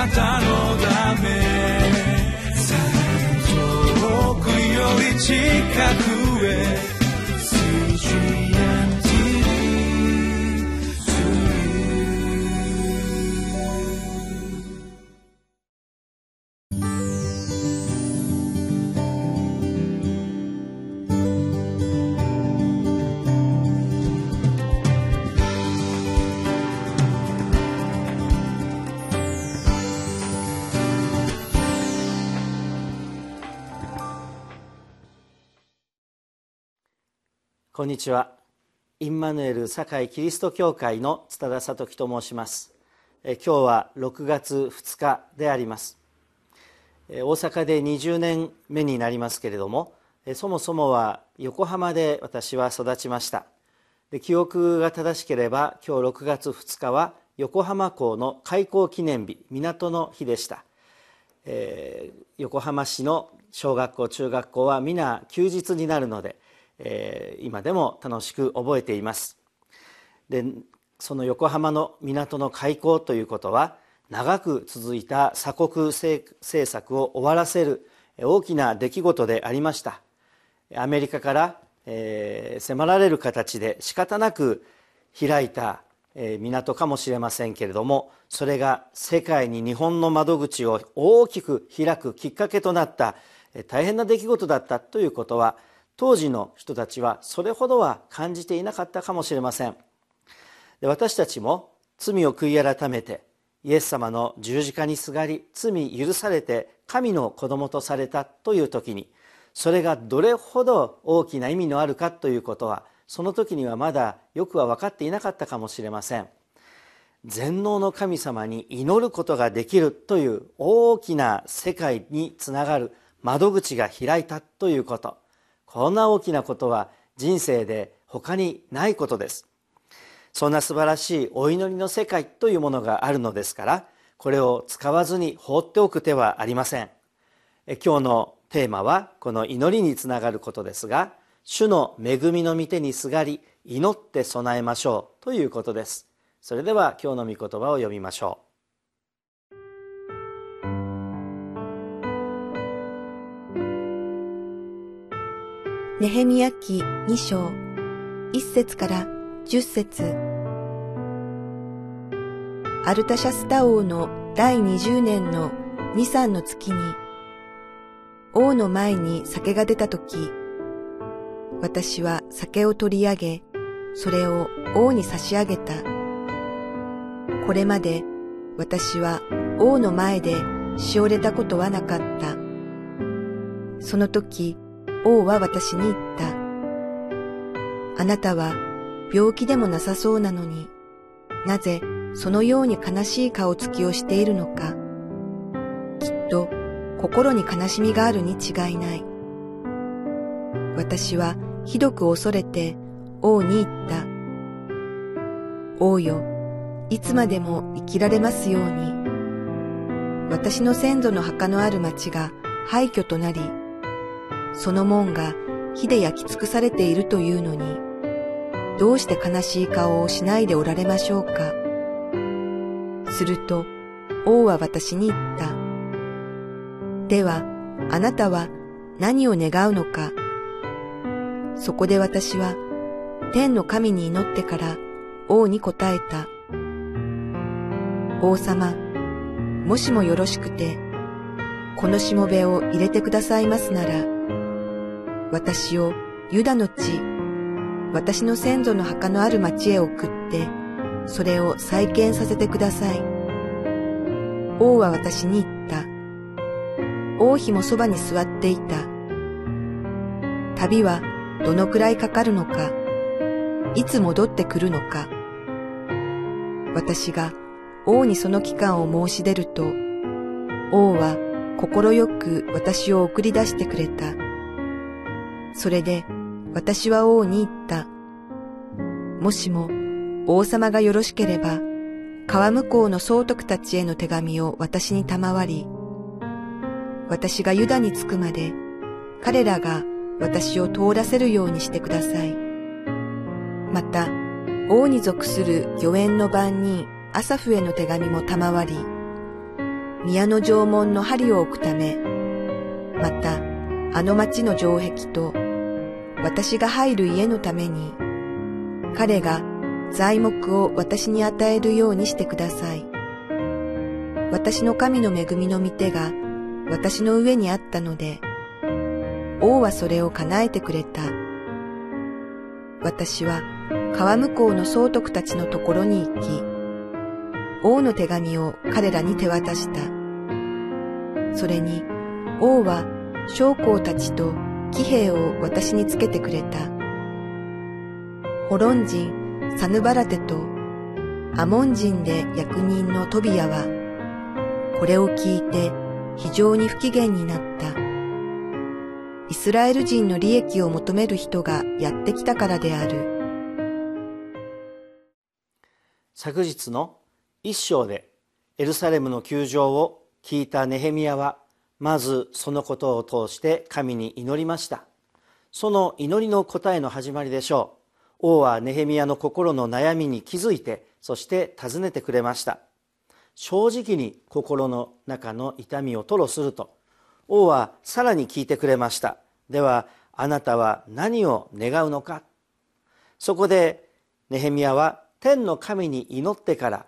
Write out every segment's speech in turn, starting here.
なたのため。遠くより近く。こんにちは。インマヌエル堺キリスト教会の津田聡樹と申します。え今日は6月2日であります。大阪で20年目になりますけれどもそもそもは横浜で私は育ちました。で記憶が正しければ今日6月2日は横浜港の開港記念日港の日でした、えー、横浜市の小学校中学校は皆休日になるのでえー、今でも楽しく覚えています。でその横浜の港の開港ということは長く続いた鎖国政策を終わらせる大きな出来事でありました。アメリカから、えー、迫られる形で仕方なく開いた、え、港かもしれませんけれどもそれが世界に日本の窓口を大きく開くきっかけとなった大変な出来事だったということは当時の人たちはそれほどは感じていなかったかもしれません。私たちも罪を悔い改めてイエス様の十字架にすがり罪許されて神の子供とされたという時にそれがどれほど大きな意味のあるかということはその時にはまだよくは分かっていなかったかもしれません。全能の神様に祈ることができるという大きな世界につながる窓口が開いたということ。こんな大きなことは人生で他にないことです。そんな素晴らしいお祈りの世界というものがあるのですからこれを使わずに放っておく手はありません。今日のテーマはこの祈りにつながることですが主の恵みの御手にすがり祈って備えましょうということです。それでは今日の御言葉を読みましょう。ネヘミヤ記2章、1節から10節アルタシャスタ王の第20年の2、3の月に、王の前に酒が出たとき、私は酒を取り上げ、それを王に差し上げた。これまで私は王の前でしおれたことはなかった。その時、王は私に言った。あなたは病気でもなさそうなのに、なぜそのように悲しい顔つきをしているのか。きっと心に悲しみがあるに違いない。私はひどく恐れて王に言った。王よ、いつまでも生きられますように。私の先祖の墓のある町が廃墟となり、その門が火で焼き尽くされているというのに、どうして悲しい顔をしないでおられましょうか。すると、王は私に言った。では、あなたは何を願うのか。そこで私は、天の神に祈ってから王に答えた。王様、もしもよろしくて、このしもべを入れてくださいますなら、私をユダの地、私の先祖の墓のある町へ送って、それを再建させてください。王は私に言った。王妃もそばに座っていた。旅はどのくらいかかるのか、いつ戻ってくるのか。私が王にその期間を申し出ると、王は快く私を送り出してくれた。それで私は王に言った。もしも王様がよろしければ、川向こうの総督たちへの手紙を私に賜り、私がユダに着くまで彼らが私を通らせるようにしてください。また、王に属する御苑の番人アサフへの手紙も賜り、宮の城門の針を置くため、またあの町の城壁と私が入る家のために、彼が材木を私に与えるようにしてください。私の神の恵みの御手が私の上にあったので、王はそれを叶えてくれた。私は川向こうの総督たちのところに行き、王の手紙を彼らに手渡した。それに王は将校たちと騎兵を私につけてくれた。ホロン人サヌバラテとアモン人で役人のトビアは、これを聞いて非常に不機嫌になった。イスラエル人の利益を求める人がやってきたからである。昨日の一章でエルサレムの窮状を聞いたネヘミヤはまずそのことを通して神に祈りました。その祈りの答えの始まりでしょう。王はネヘミヤの心の悩みに気づいてそして尋ねてくれました。正直に心の中の痛みを吐露すると王はさらに聞いてくれました。ではあなたは何を願うのか。そこでネヘミヤは天の神に祈ってから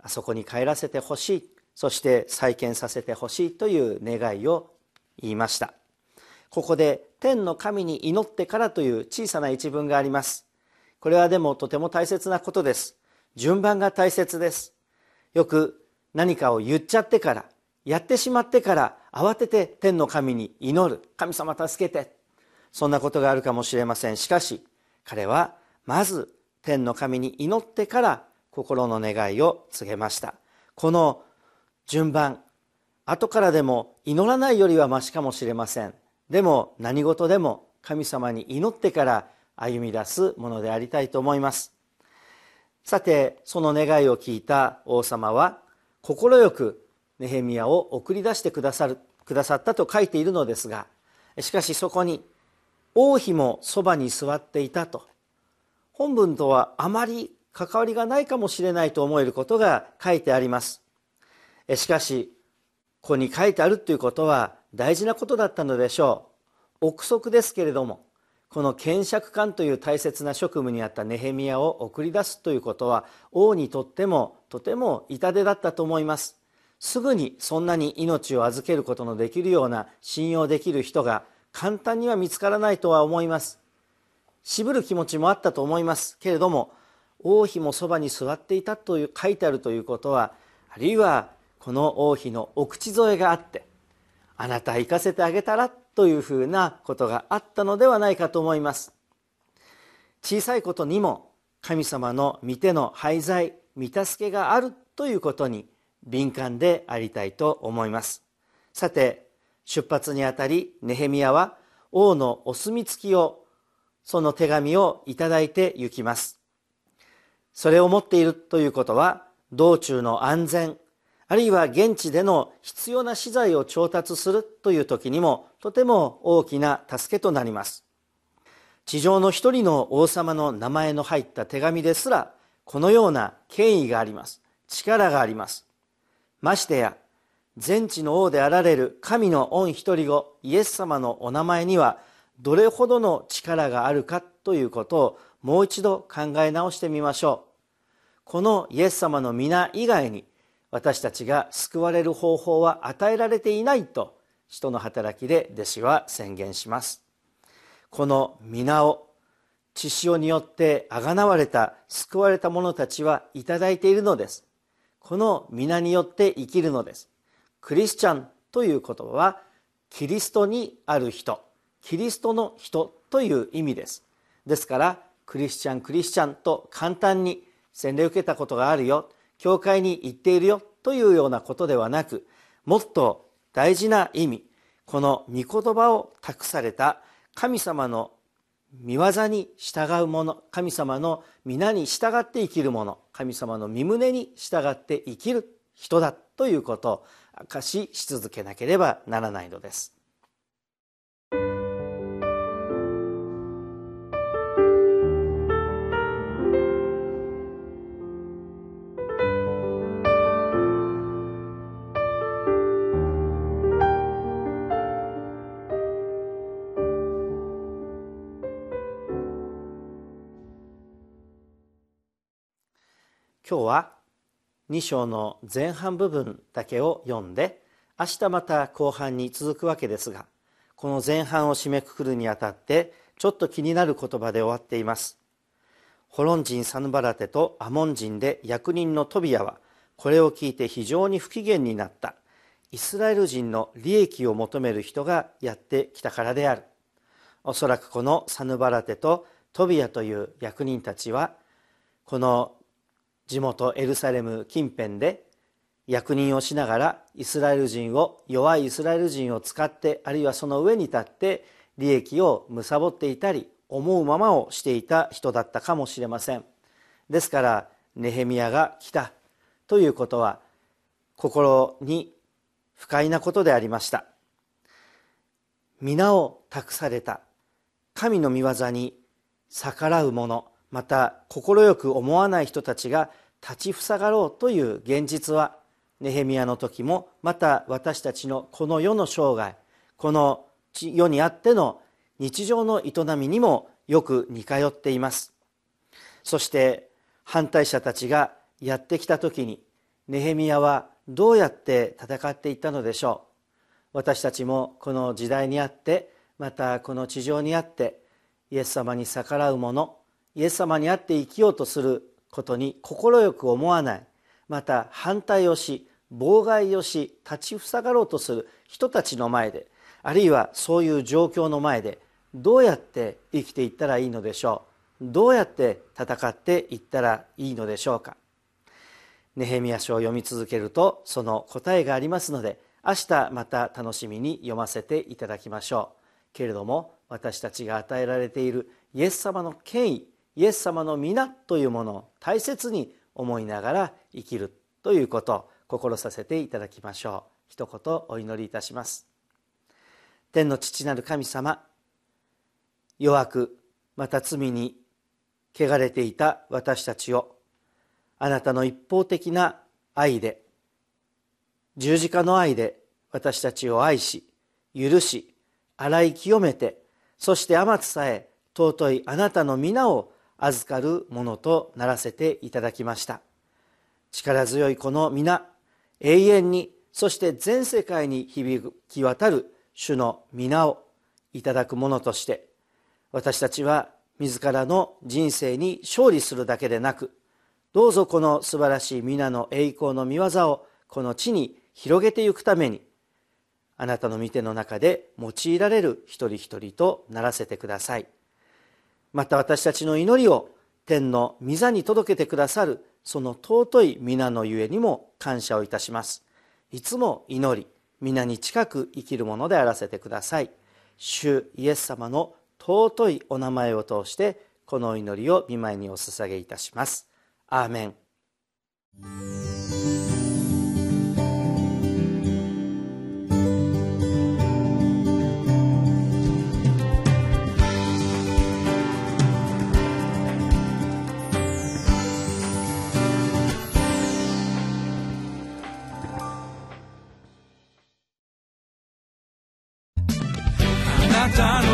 あそこに帰らせてほしい。そして再建させてほしいという願いを言いました。ここで天の神に祈ってからという小さな一文があります。これはでもとても大切なことです。順番が大切です。よく何かを言っちゃってからやってしまってから慌てて天の神に祈る。神様助けて。そんなことがあるかもしれません。しかし彼はまず天の神に祈ってから心の願いを告げました。この順番。後からでも祈らないよりはましかもしれません。でも何事でも神様に祈ってから歩み出すものでありたいと思います。さてその願いを聞いた王様は快くネヘミヤを送り出してくださるくださったと書いているのですがしかしそこに王妃もそばに座っていたと。本文とはあまり関わりがないかもしれないと思えることが書いてあります。しかしここに書いてあるということは大事なことだったのでしょう。憶測ですけれどもこの検釈官という大切な職務にあったネヘミヤを送り出すということは王にとってもとても痛手だったと思います。すぐにそんなに命を預けることのできるような信用できる人が簡単には見つからないとは思います。渋る気持ちもあったと思います。けれども王妃もそばに座っていたという書いてあるということはあるいはこの王妃のお口添えがあってあなた行かせてあげたらというふうなことがあったのではないかと思います。小さいことにも神様の御手の廃材御助けがあるということに敏感でありたいと思います。さて出発にあたりネヘミヤは王のお墨付きをその手紙をいただいて行きます。それを持っているということは道中の安全あるいは現地での必要な資材を調達するという時にもとても大きな助けとなります。地上の一人の王様の名前の入った手紙ですらこのような権威があります。力があります。ましてや全地の王であられる神の御一人子イエス様のお名前にはどれほどの力があるかということをもう一度考え直してみましょう。このイエス様の皆以外に私たちが救われる方法は与えられていないと人の働きで弟子は宣言します。この皆を血潮によってあがなわれた救われた者たちはいただいているのです。この皆によって生きるのです。クリスチャンという言葉はキリストにある人キリストの人という意味です。ですからクリスチャンクリスチャンと簡単に洗礼を受けたことがあるよ。教会に行っているよというようなことではなくもっと大事な意味この御言葉を託された神様の見業に従う者神様の皆に従って生きる者神様の身胸に従って生きる人だということを証しし続けなければならないのです。今日は2章の前半部分だけを読んで明日また後半に続くわけですがこの前半を締めくくるにあたってちょっと気になる言葉で終わっています。ホロン人サヌバラテとアモン人で役人のトビアはこれを聞いて非常に不機嫌になった。イスラエル人の利益を求める人がやってきたからである。おそらくこのサヌバラテとトビアという役人たちはこの地元エルサレム近辺で役人をしながらイスラエル人を弱いイスラエル人を使ってあるいはその上に立って利益を貪っていたり思うままをしていた人だったかもしれません。ですからネヘミヤが来たということは心に不快なことでありました。皆を託された神の御業に逆らう者また快く思わない人たちが立ちふさがろうという現実はネヘミヤの時もまた私たちのこの世の生涯この世にあっての日常の営みにもよく似通っています。そして反対者たちがやってきた時にネヘミヤはどうやって戦っていったのでしょう。私たちもこの時代にあってまたこの地上にあってイエス様に逆らう者イエス様にあって生きようとすることに快く思わない。また反対をし妨害をし立ちふさがろうとする人たちの前であるいはそういう状況の前でどうやって生きていったらいいのでしょう？どうやって戦っていったらいいのでしょうか？ネヘミヤ書を読み続けるとその答えがありますので明日また楽しみに読ませていただきましょう。けれども私たちが与えられているイエス様の権威イエス様の皆というものを大切に思いながら生きるということを心させていただきましょう。一言お祈りいたします。天の父なる神様弱くまた罪に汚れていた私たちをあなたの一方的な愛で十字架の愛で私たちを愛し許し洗い清めてそして天津さえ尊いあなたの皆を預かるものとならせていただきました力強いこの皆永遠にそして全世界に響き渡る主の皆をいただくものとして私たちは自らの人生に勝利するだけでなくどうぞこの素晴らしい皆の栄光の見業をこの地に広げていくためにあなたの御手の中で用いられる一人一人とならせてください。また私たちの祈りを天の御座に届けてくださるその尊い皆のゆえにも感謝をいたします。いつも祈り皆に近く生きるものであらせてください。主イエス様の尊いお名前を通してこの祈りを見舞いにお捧げいたします。アーメン。な